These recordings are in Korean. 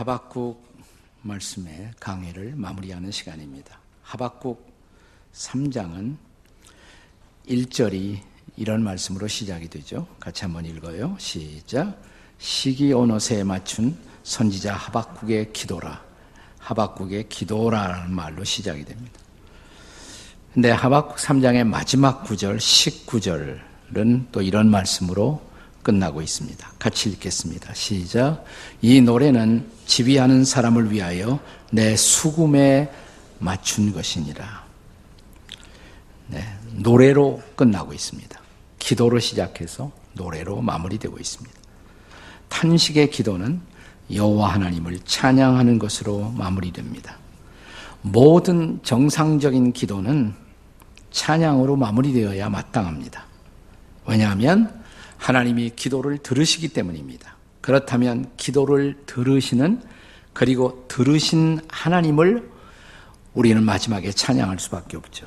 하박국 말씀의 강의를 마무리하는 시간입니다. 하박국 3장은 1절이 이런 말씀으로 시작이 되죠. 같이 한번 읽어요. 시작. 시기 오노세에 맞춘 선지자 하박국의 기도라. 하박국의 기도라는 말로 시작이 됩니다. 근데 하박국 3장의 마지막 구절 19절은 또 이런 말씀으로 끝나고 있습니다. 같이 읽겠습니다. 시작. 이 노래는 지휘하는 사람을 위하여 내 수금에 맞춘 것이니라. 네, 노래로 끝나고 있습니다. 기도로 시작해서 노래로 마무리되고 있습니다. 탄식의 기도는 여호와 하나님을 찬양하는 것으로 마무리됩니다. 모든 정상적인 기도는 찬양으로 마무리되어야 마땅합니다. 왜냐하면 하나님이 기도를 들으시기 때문입니다. 그렇다면 기도를 들으시는 그리고 들으신 하나님을 우리는 마지막에 찬양할 수밖에 없죠.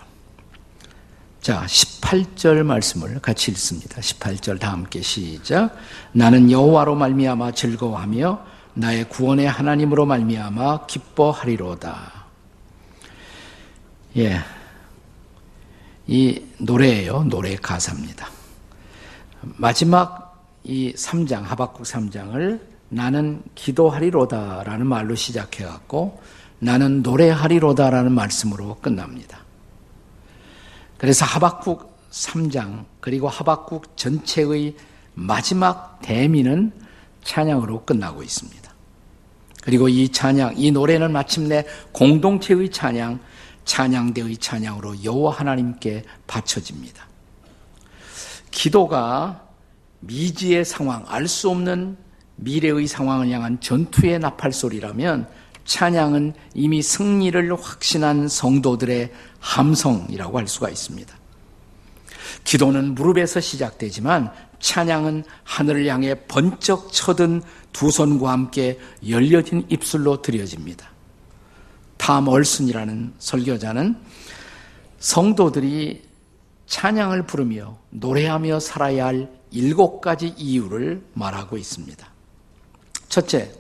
자, 18절 말씀을 같이 읽습니다. 18절 다 함께 시작. 나는 여호와로 말미암아 즐거워하며 나의 구원의 하나님으로 말미암아 기뻐하리로다. 예. 이 노래예요. 노래 가사입니다. 마지막 이 3장, 하박국 3장을 나는 기도하리로다라는 말로 시작해 갖고 나는 노래하리로다라는 말씀으로 끝납니다. 그래서 하박국 3장 그리고 하박국 전체의 마지막 대미는 찬양으로 끝나고 있습니다. 그리고 이 찬양, 이 노래는 마침내 공동체의 찬양, 찬양대의 찬양으로 여호와 하나님께 바쳐집니다. 기도가 미지의 상황, 알 수 없는 미래의 상황을 향한 전투의 나팔 소리라면 찬양은 이미 승리를 확신한 성도들의 함성이라고 할 수가 있습니다. 기도는 무릎에서 시작되지만 찬양은 하늘을 향해 번쩍 쳐든 두 손과 함께 열려진 입술로 드려집니다. 탐 얼슨이라는 설교자는 성도들이 찬양을 부르며 노래하며 살아야 할 일곱 가지 이유를 말하고 있습니다. 첫째,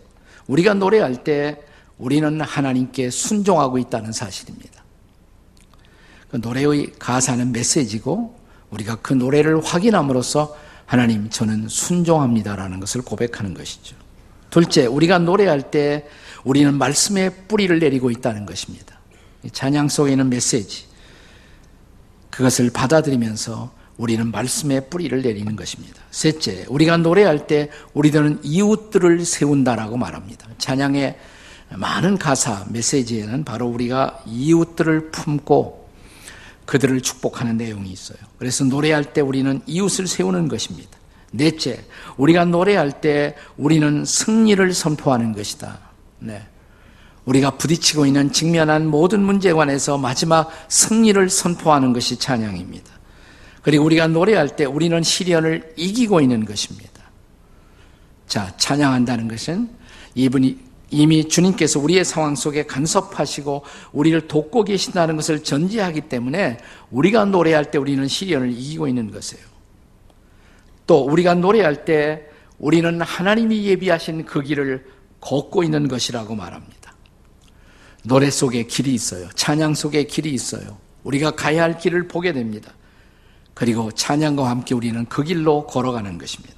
우리가 노래할 때 우리는 하나님께 순종하고 있다는 사실입니다. 그 노래의 가사는 메시지고 우리가 그 노래를 확인함으로써 하나님 저는 순종합니다라는 것을 고백하는 것이죠. 둘째, 우리가 노래할 때 우리는 말씀의 뿌리를 내리고 있다는 것입니다. 찬양 속에 있는 메시지, 그것을 받아들이면서 우리는 말씀의 뿌리를 내리는 것입니다. 셋째, 우리가 노래할 때 우리들은 이웃들을 세운다라고 말합니다. 찬양의 많은 가사, 메시지에는 바로 우리가 이웃들을 품고 그들을 축복하는 내용이 있어요. 그래서 노래할 때 우리는 이웃을 세우는 것입니다. 넷째, 우리가 노래할 때 우리는 승리를 선포하는 것이다. 네. 우리가 부딪히고 있는 직면한 모든 문제에 관해서 마지막 승리를 선포하는 것이 찬양입니다. 그리고 우리가 노래할 때 우리는 시련을 이기고 있는 것입니다. 자, 찬양한다는 것은 이분이 이미 주님께서 우리의 상황 속에 간섭하시고 우리를 돕고 계신다는 것을 전제하기 때문에 우리가 노래할 때 우리는 시련을 이기고 있는 것이에요. 또 우리가 노래할 때 우리는 하나님이 예비하신 그 길을 걷고 있는 것이라고 말합니다. 노래 속에 길이 있어요. 찬양 속에 길이 있어요. 우리가 가야 할 길을 보게 됩니다. 그리고 찬양과 함께 우리는 그 길로 걸어가는 것입니다.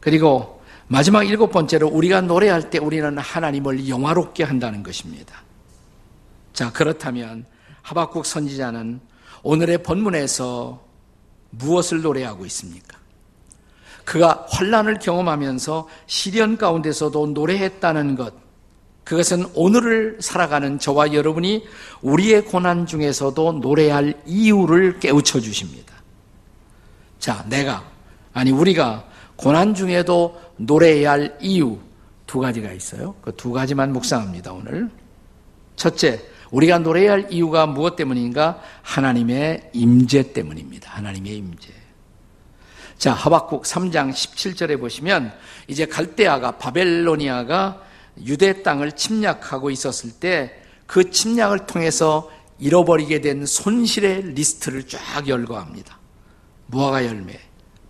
그리고 마지막 일곱 번째로 우리가 노래할 때 우리는 하나님을 영화롭게 한다는 것입니다. 자, 그렇다면 하박국 선지자는 오늘의 본문에서 무엇을 노래하고 있습니까? 그가 환란을 경험하면서 시련 가운데서도 노래했다는 것, 그것은 오늘을 살아가는 저와 여러분이 우리의 고난 중에서도 노래할 이유를 깨우쳐 주십니다. 자, 내가, 아니, 우리가 고난 중에도 노래해야 할 이유 두 가지가 있어요. 그 두 가지만 묵상합니다, 오늘. 첫째, 우리가 노래해야 할 이유가 무엇 때문인가? 하나님의 임재 때문입니다. 하나님의 임재. 자, 하박국 3장 17절에 보시면 이제 갈대아가 바벨로니아가 유대 땅을 침략하고 있었을 때 그 침략을 통해서 잃어버리게 된 손실의 리스트를 쫙 열거합니다. 무화과 열매,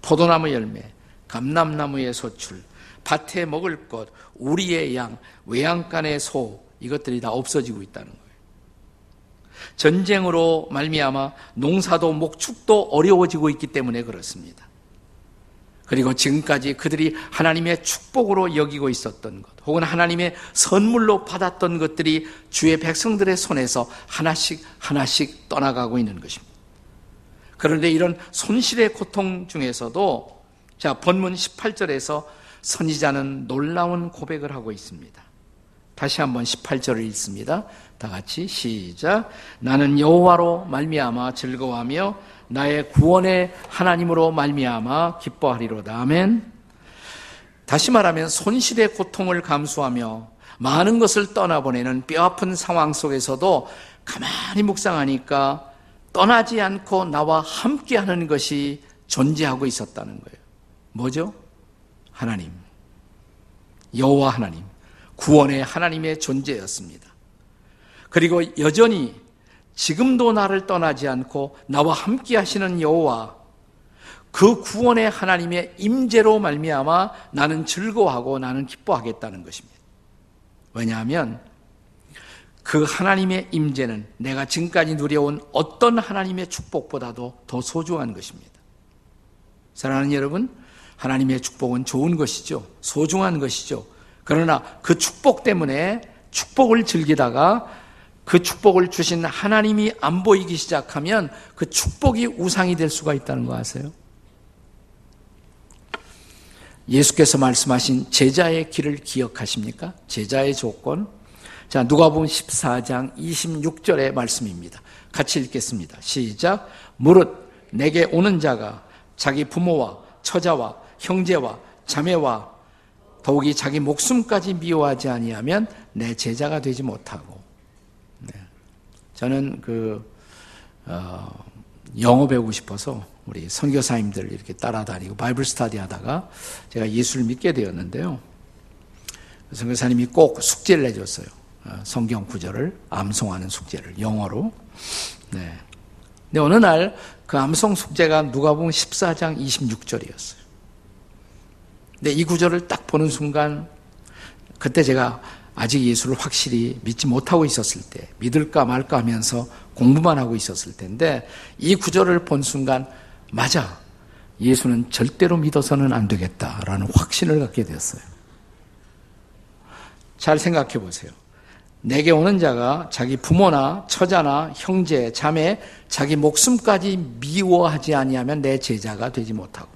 포도나무 열매, 감람나무의 소출, 밭에 먹을 것, 우리의 양, 외양간의 소 이것들이 다 없어지고 있다는 거예요. 전쟁으로 말미암아 농사도 목축도 어려워지고 있기 때문에 그렇습니다. 그리고 지금까지 그들이 하나님의 축복으로 여기고 있었던 것, 혹은 하나님의 선물로 받았던 것들이 주의 백성들의 손에서 하나씩 하나씩 떠나가고 있는 것입니다. 그런데 이런 손실의 고통 중에서도 자, 본문 18절에서 선지자는 놀라운 고백을 하고 있습니다. 다시 한번 18절을 읽습니다. 다 같이 시작. 나는 여호와로 말미암아 즐거워하며 나의 구원의 하나님으로 말미암아 기뻐하리로다. 아멘. 다시 말하면 손실의 고통을 감수하며 많은 것을 떠나보내는 뼈아픈 상황 속에서도 가만히 묵상하니까 떠나지 않고 나와 함께 하는 것이 존재하고 있었다는 거예요. 뭐죠? 하나님. 여호와 하나님. 구원의 하나님의 존재였습니다. 그리고 여전히 지금도 나를 떠나지 않고 나와 함께 하시는 여호와 그 구원의 하나님의 임재로 말미암아 나는 즐거워하고 나는 기뻐하겠다는 것입니다. 왜냐하면 그 하나님의 임재는 내가 지금까지 누려온 어떤 하나님의 축복보다도 더 소중한 것입니다. 사랑하는 여러분, 하나님의 축복은 좋은 것이죠. 소중한 것이죠. 그러나 그 축복 때문에 축복을 즐기다가 그 축복을 주신 하나님이 안 보이기 시작하면 그 축복이 우상이 될 수가 있다는 거 아세요? 예수께서 말씀하신 제자의 길을 기억하십니까? 제자의 조건. 자, 누가 보면 14장 26절의 말씀입니다. 같이 읽겠습니다. 시작. 무릇 내게 오는 자가 자기 부모와 처자와 형제와 자매와 더욱이 자기 목숨까지 미워하지 아니하면 내 제자가 되지 못하고. 네. 저는 그 어, 영어 배우고 싶어서 우리 선교사님들 이렇게 따라다니고 바이블 스타디 하다가 제가 예수를 믿게 되었는데요. 선교사님이 꼭 숙제를 내줬어요. 어, 성경 구절을 암송하는 숙제를 영어로. 네. 근데 어느 날 그 암송 숙제가 누가 보면 14장 26절이었어요. 근데 이 구절을 딱 보는 순간 그때 제가 아직 예수를 확실히 믿지 못하고 있었을 때 믿을까 말까 하면서 공부만 하고 있었을 텐데 이 구절을 본 순간 맞아 예수는 절대로 믿어서는 안 되겠다라는 확신을 갖게 되었어요. 잘 생각해 보세요. 내게 오는 자가 자기 부모나 처자나 형제, 자매, 자기 목숨까지 미워하지 아니하면 내 제자가 되지 못하고.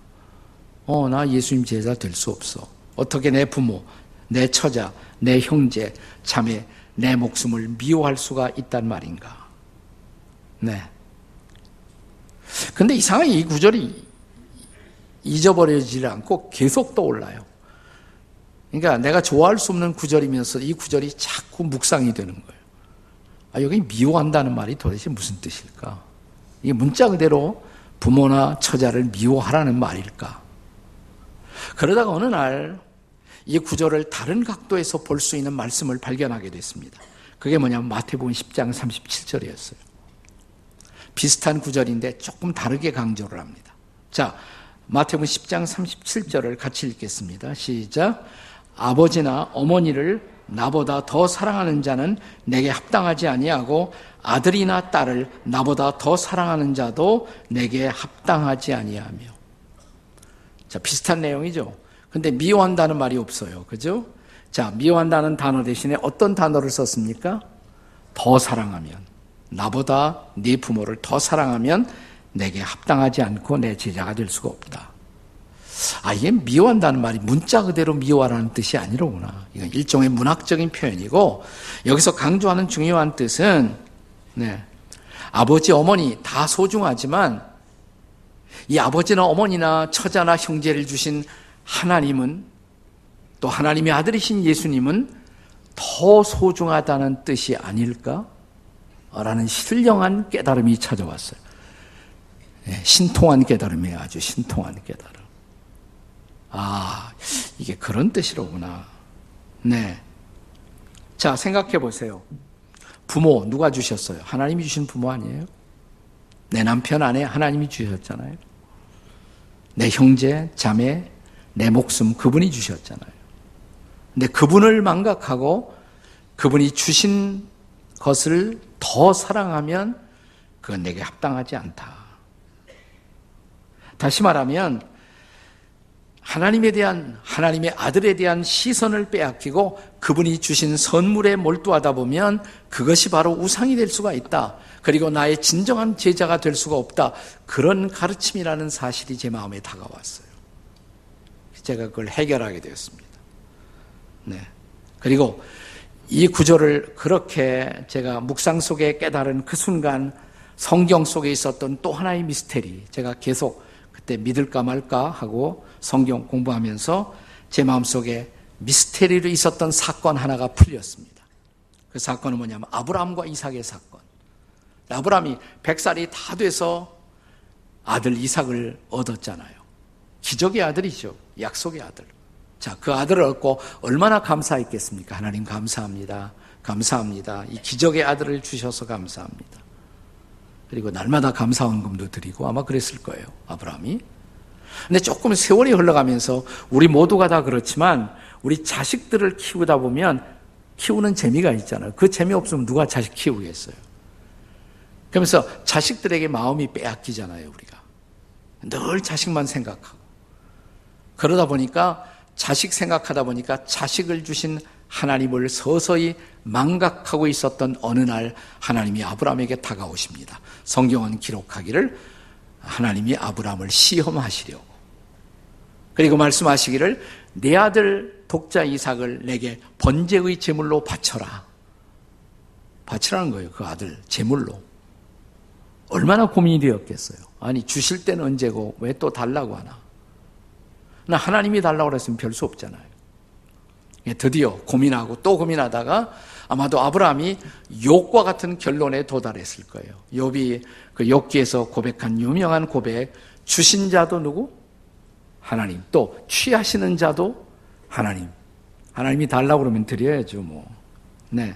어, 나 예수님 제자 될 수 없어. 어떻게 내 부모, 내 처자, 내 형제, 자매, 내 목숨을 미워할 수가 있단 말인가? 네. 근데 이상하게 이 구절이 잊어버려지지 않고 계속 떠올라요. 그러니까 내가 좋아할 수 없는 구절이면서 이 구절이 자꾸 묵상이 되는 거예요. 아, 여기 미워한다는 말이 도대체 무슨 뜻일까? 이게 문자 그대로 부모나 처자를 미워하라는 말일까? 그러다가 어느 날 이 구절을 다른 각도에서 볼 수 있는 말씀을 발견하게 됐습니다. 그게 뭐냐면 마태복음 10장 37절이었어요. 비슷한 구절인데 조금 다르게 강조를 합니다. 자, 마태복음 10장 37절을 같이 읽겠습니다. 시작. 아버지나 어머니를 나보다 더 사랑하는 자는 내게 합당하지 아니하고 아들이나 딸을 나보다 더 사랑하는 자도 내게 합당하지 아니하며. 자, 비슷한 내용이죠. 근데 미워한다는 말이 없어요. 그죠? 자, 미워한다는 단어 대신에 어떤 단어를 썼습니까? 더 사랑하면. 나보다 네 부모를 더 사랑하면 내게 합당하지 않고 내 제자가 될 수가 없다. 아, 이게 미워한다는 말이 문자 그대로 미워하라는 뜻이 아니로구나. 이건 일종의 문학적인 표현이고, 여기서 강조하는 중요한 뜻은, 네. 아버지, 어머니 다 소중하지만, 이 아버지나 어머니나 처자나 형제를 주신 하나님은, 또 하나님의 아들이신 예수님은 더 소중하다는 뜻이 아닐까? 라는 신령한 깨달음이 찾아왔어요. 네, 신통한 깨달음이에요. 아주 신통한 깨달음. 아, 이게 그런 뜻이로구나. 네. 자, 생각해 보세요. 부모, 누가 주셨어요? 하나님이 주신 부모 아니에요? 내 남편 안에 하나님이 주셨잖아요. 내 형제, 자매, 내 목숨, 그분이 주셨잖아요. 근데 그분을 망각하고 그분이 주신 것을 더 사랑하면 그건 내게 합당하지 않다. 다시 말하면 하나님에 대한 하나님의 아들에 대한 시선을 빼앗기고 그분이 주신 선물에 몰두하다 보면 그것이 바로 우상이 될 수가 있다. 그리고 나의 진정한 제자가 될 수가 없다. 그런 가르침이라는 사실이 제 마음에 다가왔어요. 제가 그걸 해결하게 되었습니다. 네. 그리고 이 구조를 그렇게 제가 묵상 속에 깨달은 그 순간 성경 속에 있었던 또 하나의 미스테리 제가 계속 그때 믿을까 말까 하고 성경 공부하면서 제 마음속에 미스테리로 있었던 사건 하나가 풀렸습니다. 그 사건은 뭐냐면 아브라함과 이삭의 사건. 아브라함이 100살이 다 돼서 아들 이삭을 얻었잖아요. 기적의 아들이죠. 약속의 아들. 자, 그 아들을 얻고 얼마나 감사했겠습니까? 하나님 감사합니다. 감사합니다. 이 기적의 아들을 주셔서 감사합니다. 그리고 날마다 감사원금도 드리고 아마 그랬을 거예요. 아브라함이. 근데 조금 세월이 흘러가면서 우리 모두가 다 그렇지만 우리 자식들을 키우다 보면 키우는 재미가 있잖아요. 그 재미 없으면 누가 자식 키우겠어요. 그러면서 자식들에게 마음이 빼앗기잖아요, 우리가. 늘 자식만 생각하고. 그러다 보니까 자식 생각하다 보니까 자식을 주신 하나님을 서서히 망각하고 있었던 어느 날 하나님이 아브라함에게 다가오십니다. 성경은 기록하기를 하나님이 아브라함을 시험하시려고. 그리고 말씀하시기를 내 아들 독자 이삭을 내게 번제의 제물로 바쳐라. 바치라는 거예요. 그 아들 제물로. 얼마나 고민이 되었겠어요. 아니 주실 때는 언제고 왜 또 달라고 하나. 나 하나님이 달라고 그랬으면 별 수 없잖아요. 예, 드디어 고민하고 또 고민하다가 아마도 아브라함이 욕과 같은 결론에 도달했을 거예요. 욥이 그 욥기에서 고백한 유명한 고백 주신 자도 누구? 하나님. 또 취하시는 자도 하나님. 하나님이 달라고 그러면 드려야죠, 뭐. 네.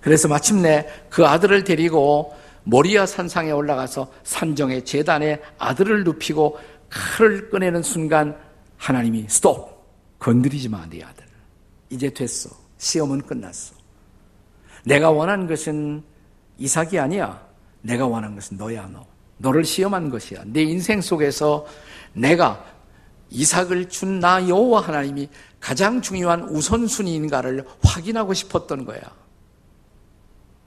그래서 마침내 그 아들을 데리고 모리아 산상에 올라가서 산정의 재단에 아들을 눕히고 칼을 꺼내는 순간 하나님이 스톱! 건드리지 마, 네 아들. 이제 됐어. 시험은 끝났어. 내가 원한 것은 이삭이 아니야. 내가 원한 것은 너야, 너. 너를 시험한 것이야. 내 인생 속에서 내가 이삭을 준 나 여호와 하나님이 가장 중요한 우선순위인가를 확인하고 싶었던 거야.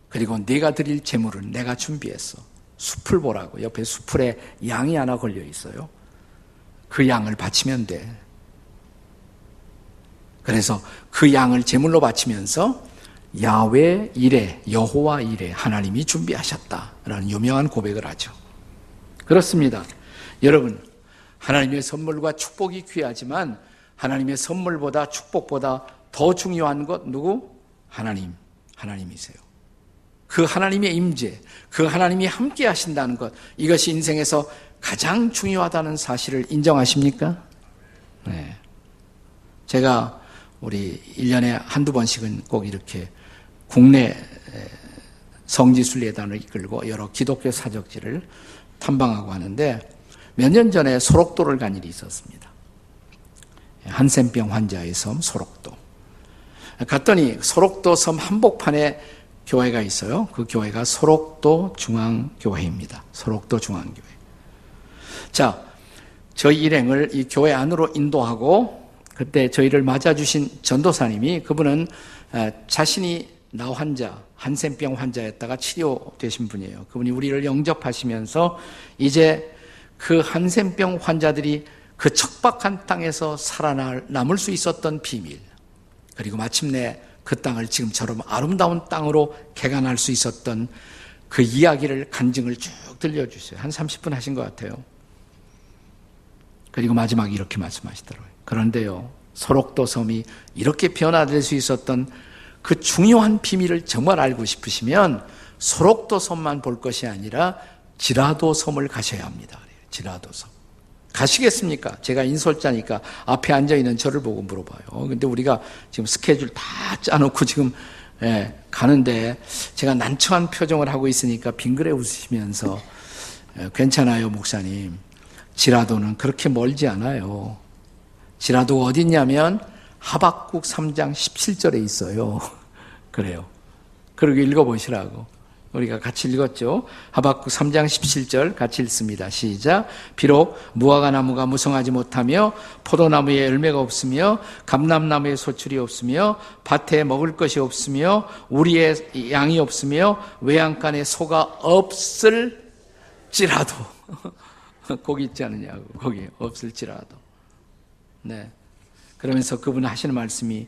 그리고 내가 드릴 재물은 내가 준비했어. 숲을 보라고. 옆에 숲풀에 양이 하나 걸려 있어요. 그 양을 바치면 돼. 그래서 그 양을 제물로 바치면서 야외 이래, 여호와 이래 하나님이 준비하셨다라는 유명한 고백을 하죠. 그렇습니다. 여러분, 하나님의 선물과 축복이 귀하지만 하나님의 선물보다 축복보다 더 중요한 것 누구? 하나님, 하나님이세요. 그 하나님의 임재, 그 하나님이 함께 하신다는 것, 이것이 인생에서 가장 중요하다는 사실을 인정하십니까? 네. 제가 우리 1년에 한두 번씩은 꼭 이렇게 국내 성지순례단을 이끌고 여러 기독교 사적지를 탐방하고 하는데 몇 년 전에 소록도를 간 일이 있었습니다. 한센병 환자의 섬 소록도. 갔더니 소록도 섬 한복판에 교회가 있어요. 그 교회가 소록도 중앙교회입니다. 소록도 중앙교회. 자, 저희 일행을 이 교회 안으로 인도하고 그때 저희를 맞아주신 전도사님이 그분은 자신이 나 환자, 한센병 환자였다가 치료되신 분이에요. 그분이 우리를 영접하시면서 이제 그 한센병 환자들이 그 척박한 땅에서 살아남을 수 있었던 비밀, 그리고 마침내 그 땅을 지금처럼 아름다운 땅으로 개간할 수 있었던 그 이야기를 간증을 쭉 들려주세요. 한 30분 하신 것 같아요. 그리고 마지막에 이렇게 말씀하시더라고요. 그런데요, 소록도 섬이 이렇게 변화될 수 있었던 그 중요한 비밀을 정말 알고 싶으시면 소록도 섬만 볼 것이 아니라 지라도 섬을 가셔야 합니다. 지라도 섬. 가시겠습니까? 제가 인솔자니까 앞에 앉아 있는 저를 보고 물어봐요. 근데 우리가 지금 스케줄 다 짜놓고 지금 예, 가는데 제가 난처한 표정을 하고 있으니까 빙그레 웃으시면서 예, 괜찮아요, 목사님. 지라도는 그렇게 멀지 않아요. 지라도가 어딨냐면 하박국 3장 17절에 있어요. 그래요. 그러게 읽어보시라고. 우리가 같이 읽었죠. 하박국 3장 17절 같이 읽습니다. 시작. 비록 무화과 나무가 무성하지 못하며 포도나무에 열매가 없으며 감람나무에 소출이 없으며 밭에 먹을 것이 없으며 우리의 양이 없으며 외양간에 소가 없을지라도 거기 있지 않느냐고 거기 없을지라도 네. 그러면서 그분 하시는 말씀이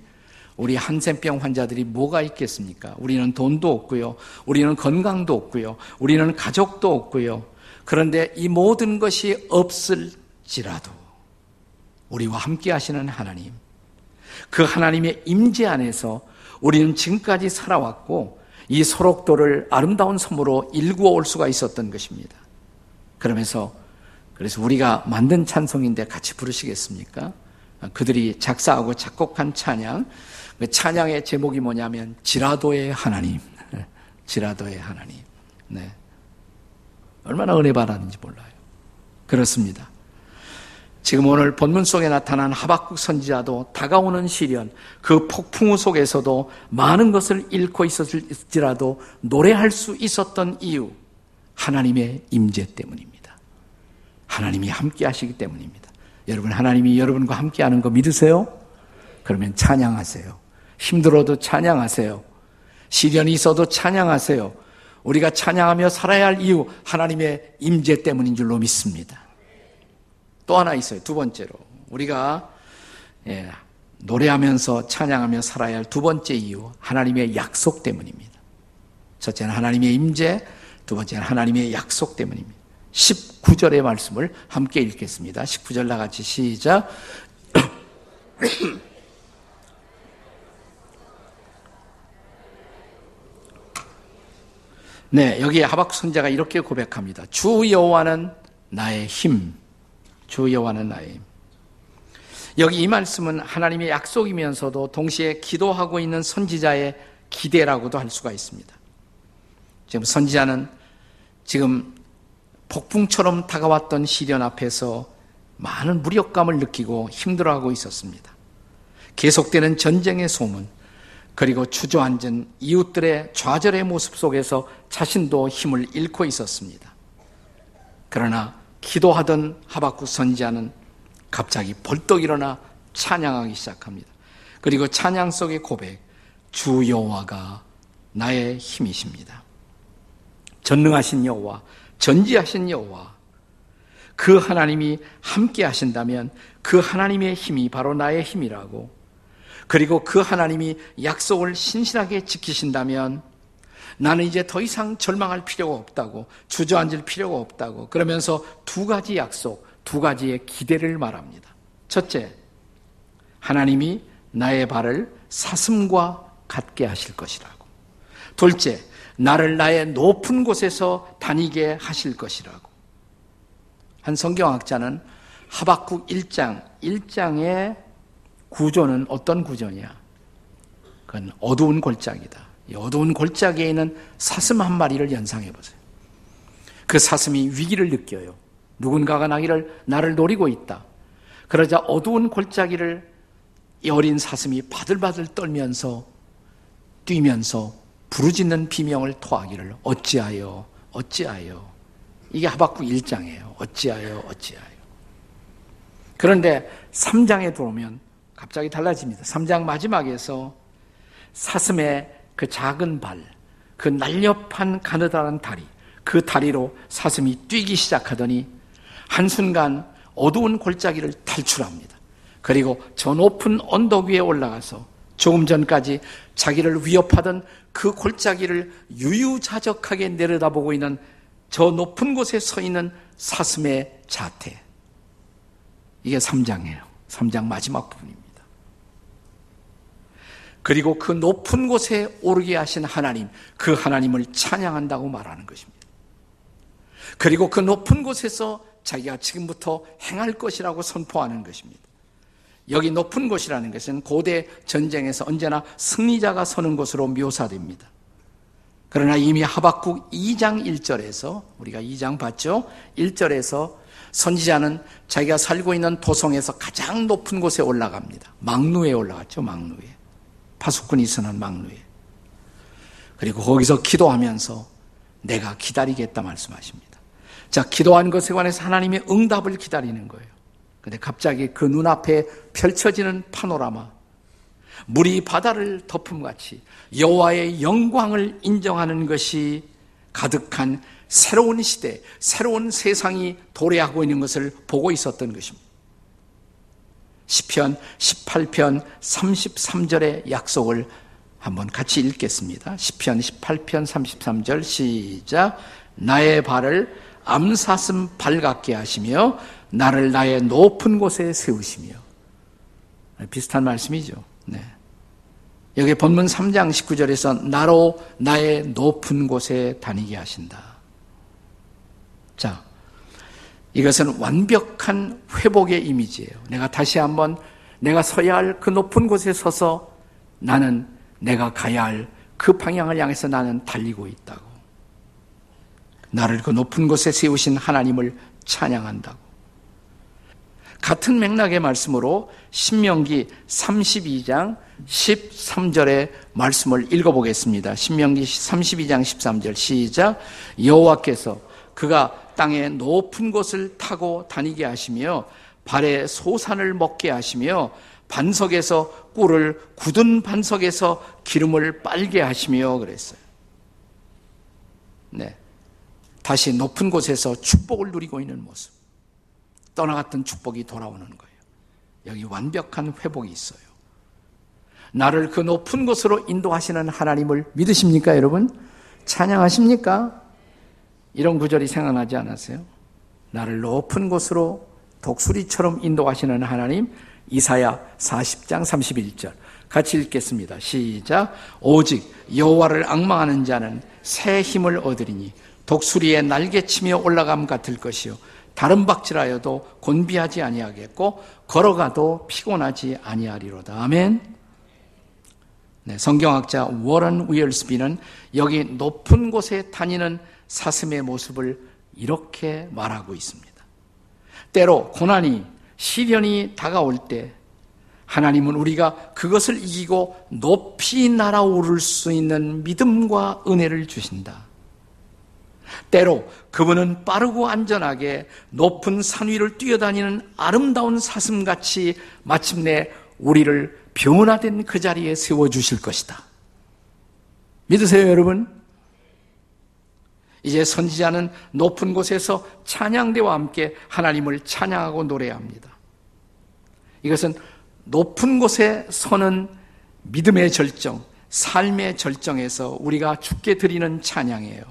우리 한센병 환자들이 뭐가 있겠습니까? 우리는 돈도 없고요. 우리는 건강도 없고요. 우리는 가족도 없고요. 그런데 이 모든 것이 없을지라도 우리와 함께 하시는 하나님, 그 하나님의 임재 안에서 우리는 지금까지 살아왔고 이 소록도를 아름다운 섬으로 일구어 올 수가 있었던 것입니다. 그러면서 그래서 우리가 만든 찬송인데 같이 부르시겠습니까? 그들이 작사하고 작곡한 찬양 그 찬양의 제목이 뭐냐면 지라도의 하나님. 지라도의 하나님. 네. 얼마나 은혜 받았는지 몰라요. 그렇습니다. 지금 오늘 본문 속에 나타난 하박국 선지자도 다가오는 시련, 그 폭풍우 속에서도 많은 것을 잃고 있었을지라도 노래할 수 있었던 이유, 하나님의 임재 때문입니다. 하나님이 함께 하시기 때문입니다. 여러분, 하나님이 여러분과 함께 하는 거 믿으세요? 그러면 찬양하세요. 힘들어도 찬양하세요. 시련이 있어도 찬양하세요. 우리가 찬양하며 살아야 할 이유 하나님의 임재 때문인 줄로 믿습니다. 또 하나 있어요. 두 번째로 우리가 예, 노래하면서 찬양하며 살아야 할 두 번째 이유 하나님의 약속 때문입니다. 첫째는 하나님의 임재, 두 번째는 하나님의 약속 때문입니다. 19절의 말씀을 함께 읽겠습니다. 19절 나 같이 시작. 네, 여기에 하박 선자가 이렇게 고백합니다. 주 여호와는 나의 힘. 주 여호와는 나의 힘. 여기 이 말씀은 하나님의 약속이면서도 동시에 기도하고 있는 선지자의 기대라고도 할 수가 있습니다. 지금 선지자는 지금 폭풍처럼 다가왔던 시련 앞에서 많은 무력감을 느끼고 힘들어하고 있었습니다. 계속되는 전쟁의 소문, 그리고 주저앉은 이웃들의 좌절의 모습 속에서 자신도 힘을 잃고 있었습니다. 그러나 기도하던 하박국 선지자는 갑자기 벌떡 일어나 찬양하기 시작합니다. 그리고 찬양 속의 고백, 주 여호와가 나의 힘이십니다. 전능하신 여호와, 전지하신 여호와, 그 하나님이 함께 하신다면 그 하나님의 힘이 바로 나의 힘이라고 그리고 그 하나님이 약속을 신실하게 지키신다면 나는 이제 더 이상 절망할 필요가 없다고 주저앉을 필요가 없다고 그러면서 두 가지 약속, 두 가지의 기대를 말합니다. 첫째, 하나님이 나의 발을 사슴과 같게 하실 것이라고. 둘째, 나를 나의 높은 곳에서 다니게 하실 것이라고. 한 성경학자는 하박국 1장, 1장에 구조는 어떤 구조냐? 그건 어두운 골짜기다. 이 어두운 골짜기에 있는 사슴 한 마리를 연상해 보세요. 그 사슴이 위기를 느껴요. 누군가가 나기를 나를 노리고 있다. 그러자 어두운 골짜기를 이 어린 사슴이 바들바들 떨면서 뛰면서 부르짖는 비명을 토하기를 어찌하여 어찌하여 이게 하박국 1장이에요. 어찌하여 어찌하여 그런데 3장에 들어오면 갑자기 달라집니다. 3장 마지막에서 사슴의 그 작은 발, 그 날렵한 가느다란 다리, 그 다리로 사슴이 뛰기 시작하더니 한순간 어두운 골짜기를 탈출합니다. 그리고 저 높은 언덕 위에 올라가서 조금 전까지 자기를 위협하던 그 골짜기를 유유자적하게 내려다보고 있는 저 높은 곳에 서 있는 사슴의 자태. 이게 3장이에요. 3장 마지막 부분입니다. 그리고 그 높은 곳에 오르게 하신 하나님, 그 하나님을 찬양한다고 말하는 것입니다. 그리고 그 높은 곳에서 자기가 지금부터 행할 것이라고 선포하는 것입니다. 여기 높은 곳이라는 것은 고대 전쟁에서 언제나 승리자가 서는 곳으로 묘사됩니다. 그러나 이미 하박국 2장 1절에서 우리가 2장 봤죠? 1절에서 선지자는 자기가 살고 있는 도성에서 가장 높은 곳에 올라갑니다. 망루에 올라갔죠, 망루에. 파수꾼이 있는 망루에. 그리고 거기서 기도하면서 내가 기다리겠다 말씀하십니다. 자, 기도한 것에 관해서 하나님의 응답을 기다리는 거예요. 근데 갑자기 그 눈앞에 펼쳐지는 파노라마, 물이 바다를 덮음 같이 여호와의 영광을 인정하는 것이 가득한 새로운 시대, 새로운 세상이 도래하고 있는 것을 보고 있었던 것입니다. 시편 18편 33절의 약속을 한번 같이 읽겠습니다. 시편 18편 33절 시작 나의 발을 암사슴 발 같게 하시며 나를 나의 높은 곳에 세우시며 비슷한 말씀이죠. 네. 여기 본문 3장 19절에서 나로 나의 높은 곳에 다니게 하신다. 자, 이것은 완벽한 회복의 이미지예요. 내가 다시 한번 내가 서야 할 그 높은 곳에 서서 나는 내가 가야 할 그 방향을 향해서 나는 달리고 있다고. 나를 그 높은 곳에 세우신 하나님을 찬양한다고. 같은 맥락의 말씀으로 신명기 32장 13절의 말씀을 읽어보겠습니다. 신명기 32장 13절 시작 여호와께서 그가 땅의 높은 곳을 타고 다니게 하시며 발에 소산을 먹게 하시며 반석에서 꿀을 굳은 반석에서 기름을 빨게 하시며 그랬어요. 네. 다시 높은 곳에서 축복을 누리고 있는 모습. 떠나갔던 축복이 돌아오는 거예요. 여기 완벽한 회복이 있어요. 나를 그 높은 곳으로 인도하시는 하나님을 믿으십니까, 여러분? 찬양하십니까? 이런 구절이 생각나지 않았어요? 나를 높은 곳으로 독수리처럼 인도하시는 하나님, 이사야 40장 31절. 같이 읽겠습니다. 시작. 오직 여호와를 악망하는 자는 새 힘을 얻으리니 독수리의 날개치며 올라감 같을 것이요 다른 박질하여도 곤비하지 아니하겠고 걸어가도 피곤하지 아니하리로다. 아멘. 네, 성경학자 워런 위얼스비는 여기 높은 곳에 다니는 사슴의 모습을 이렇게 말하고 있습니다. 때로 고난이 시련이 다가올 때 하나님은 우리가 그것을 이기고 높이 날아오를 수 있는 믿음과 은혜를 주신다. 때로 그분은 빠르고 안전하게 높은 산 위를 뛰어다니는 아름다운 사슴같이 마침내 우리를 변화된 그 자리에 세워주실 것이다. 믿으세요, 여러분? 이제 선지자는 높은 곳에서 찬양대와 함께 하나님을 찬양하고 노래합니다. 이것은 높은 곳에 서는 믿음의 절정, 삶의 절정에서 우리가 죽게 드리는 찬양이에요.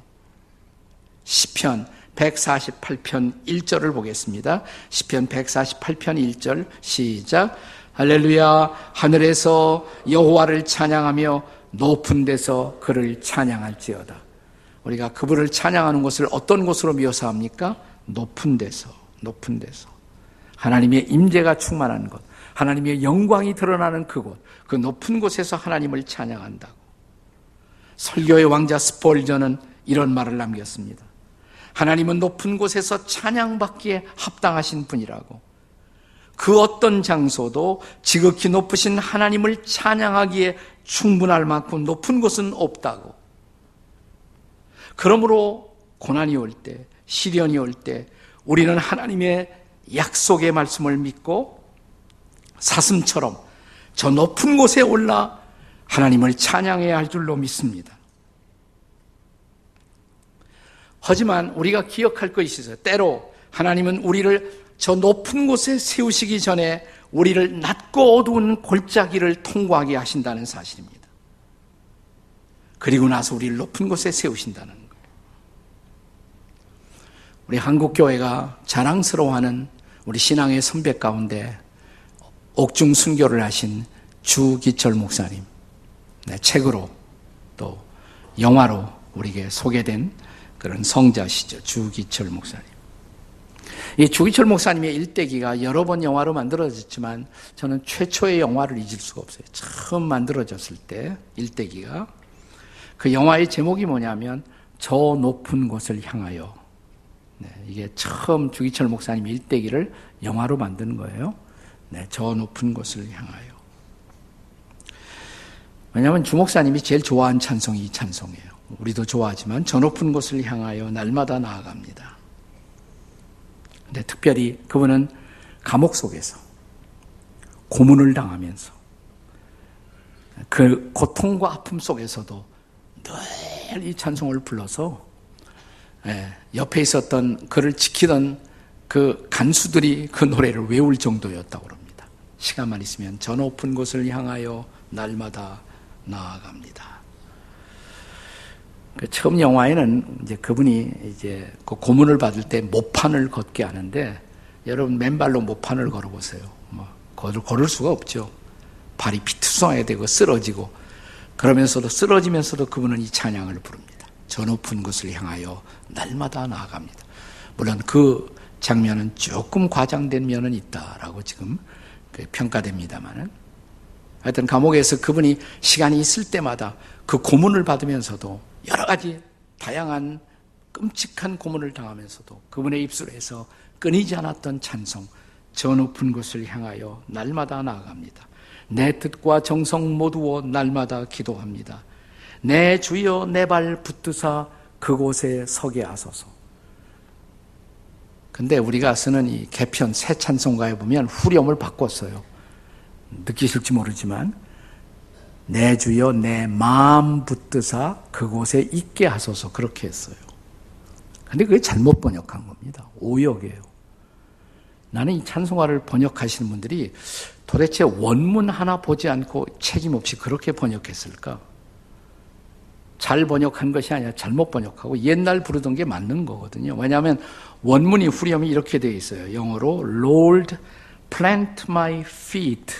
시편 148편 1절을 보겠습니다. 시편 148편 1절 시작. 할렐루야 하늘에서 여호와를 찬양하며 높은 데서 그를 찬양할지어다. 우리가 그분을 찬양하는 것을 어떤 곳으로 묘사합니까? 높은 데서, 높은 데서. 하나님의 임재가 충만한 곳, 하나님의 영광이 드러나는 그곳, 그 높은 곳에서 하나님을 찬양한다고. 설교의 왕자 스폴저는 이런 말을 남겼습니다. 하나님은 높은 곳에서 찬양받기에 합당하신 분이라고. 그 어떤 장소도 지극히 높으신 하나님을 찬양하기에 충분할 만큼 높은 곳은 없다고. 그러므로 고난이 올 때, 시련이 올 때, 우리는 하나님의 약속의 말씀을 믿고 사슴처럼 저 높은 곳에 올라 하나님을 찬양해야 할 줄로 믿습니다. 하지만 우리가 기억할 것이 있어요. 때로 하나님은 우리를 저 높은 곳에 세우시기 전에 우리를 낮고 어두운 골짜기를 통과하게 하신다는 사실입니다. 그리고 나서 우리를 높은 곳에 세우신다는 거예요. 우리 한국교회가 자랑스러워하는 우리 신앙의 선배 가운데 옥중 순교를 하신 주기철 목사님, 네, 책으로 또 영화로 우리에게 소개된 그런 성자시죠. 주기철 목사님. 이 주기철 목사님의 일대기가 여러 번 영화로 만들어졌지만 저는 최초의 영화를 잊을 수가 없어요. 처음 만들어졌을 때 일대기가 그 영화의 제목이 뭐냐면 저 높은 곳을 향하여 네, 이게 처음 주기철 목사님 일대기를 영화로 만드는 거예요. 네, 저 높은 곳을 향하여. 왜냐하면 주 목사님이 제일 좋아하는 찬송이 이 찬송이에요. 우리도 좋아하지만 저 높은 곳을 향하여 날마다 나아갑니다. 근데 특별히 그분은 감옥 속에서 고문을 당하면서 그 고통과 아픔 속에서도 늘 이 찬송을 불러서 예, 옆에 있었던 그를 지키던 그 간수들이 그 노래를 외울 정도였다고 합니다. 시간만 있으면 저 높은 곳을 향하여 날마다 나아갑니다. 그 처음 영화에는 이제 그분이 이제 그 고문을 받을 때 모판을 걷게 하는데 여러분 맨발로 모판을 걸어보세요. 뭐 걸을, 걸을 수가 없죠. 발이 피투성하게 되고 쓰러지고 그러면서도 쓰러지면서도 그분은 이 찬양을 부릅니다. 저 높은 곳을 향하여 날마다 나아갑니다. 물론 그 장면은 조금 과장된 면은 있다라고 지금 그 평가됩니다만은 하여튼 감옥에서 그분이 시간이 있을 때마다 그 고문을 받으면서도 여러 가지 다양한 끔찍한 고문을 당하면서도 그분의 입술에서 끊이지 않았던 찬송, 저 높은 곳을 향하여 날마다 나아갑니다. 내 뜻과 정성 모두어 날마다 기도합니다. 내 주여 내 발 붙드사 그곳에 서게 하소서. 근데 우리가 쓰는 이 개편 새 찬송가에 보면 후렴을 바꿨어요. 느끼실지 모르지만 내 주여 내 마음 붙드사 그곳에 있게 하소서 그렇게 했어요. 근데 그게 잘못 번역한 겁니다. 오역이에요. 나는 이 찬송가를 번역하시는 분들이 도대체 원문 하나 보지 않고 책임 없이 그렇게 번역했을까? 잘 번역한 것이 아니라 잘못 번역하고 옛날 부르던 게 맞는 거거든요. 왜냐하면 원문이 후렴이 이렇게 되어 있어요. 영어로 Lord, plant my feet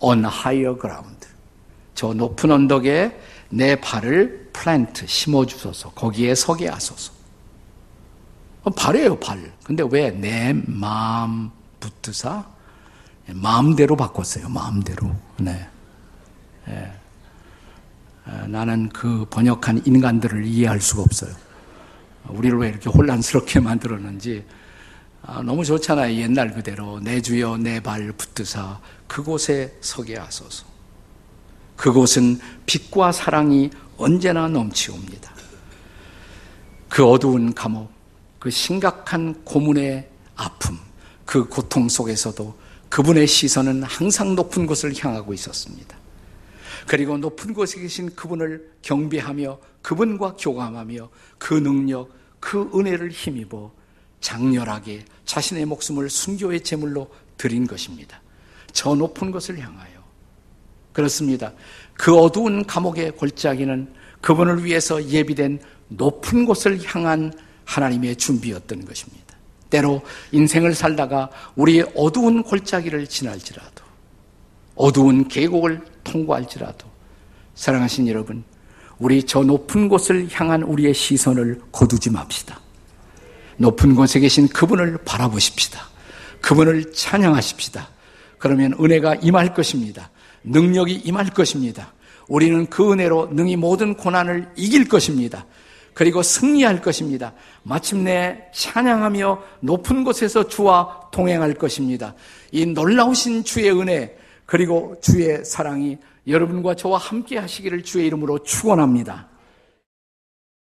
on higher ground. 저 높은 언덕에 내 발을 플랜트 심어 주소서. 거기에 서게 하소서. 발이에요, 발. 근데 왜 내 마음 붙드사 마음대로 바꿨어요. 마음대로. 네. 네. 나는 그 번역한 인간들을 이해할 수가 없어요. 우리를 왜 이렇게 혼란스럽게 만들었는지 아, 너무 좋잖아요. 옛날 그대로 내 주여 내 발 붙드사 그곳에 서게 하소서. 그곳은 빛과 사랑이 언제나 넘치옵니다. 그 어두운 감옥, 그 심각한 고문의 아픔, 그 고통 속에서도 그분의 시선은 항상 높은 곳을 향하고 있었습니다. 그리고 높은 곳에 계신 그분을 경배하며 그분과 교감하며 그 능력, 그 은혜를 힘입어 장렬하게 자신의 목숨을 순교의 제물로 드린 것입니다. 저 높은 곳을 향하여. 그렇습니다. 그 어두운 감옥의 골짜기는 그분을 위해서 예비된 높은 곳을 향한 하나님의 준비였던 것입니다. 때로 인생을 살다가 우리의 어두운 골짜기를 지날지라도, 어두운 계곡을 통과할지라도, 사랑하신 여러분, 우리 저 높은 곳을 향한 우리의 시선을 거두지 맙시다. 높은 곳에 계신 그분을 바라보십시다. 그분을 찬양하십시다. 그러면 은혜가 임할 것입니다. 능력이 임할 것입니다. 우리는 그 은혜로 능히 모든 고난을 이길 것입니다. 그리고 승리할 것입니다. 마침내 찬양하며 높은 곳에서 주와 동행할 것입니다. 이 놀라우신 주의 은혜 그리고 주의 사랑이 여러분과 저와 함께 하시기를 주의 이름으로 축원합니다.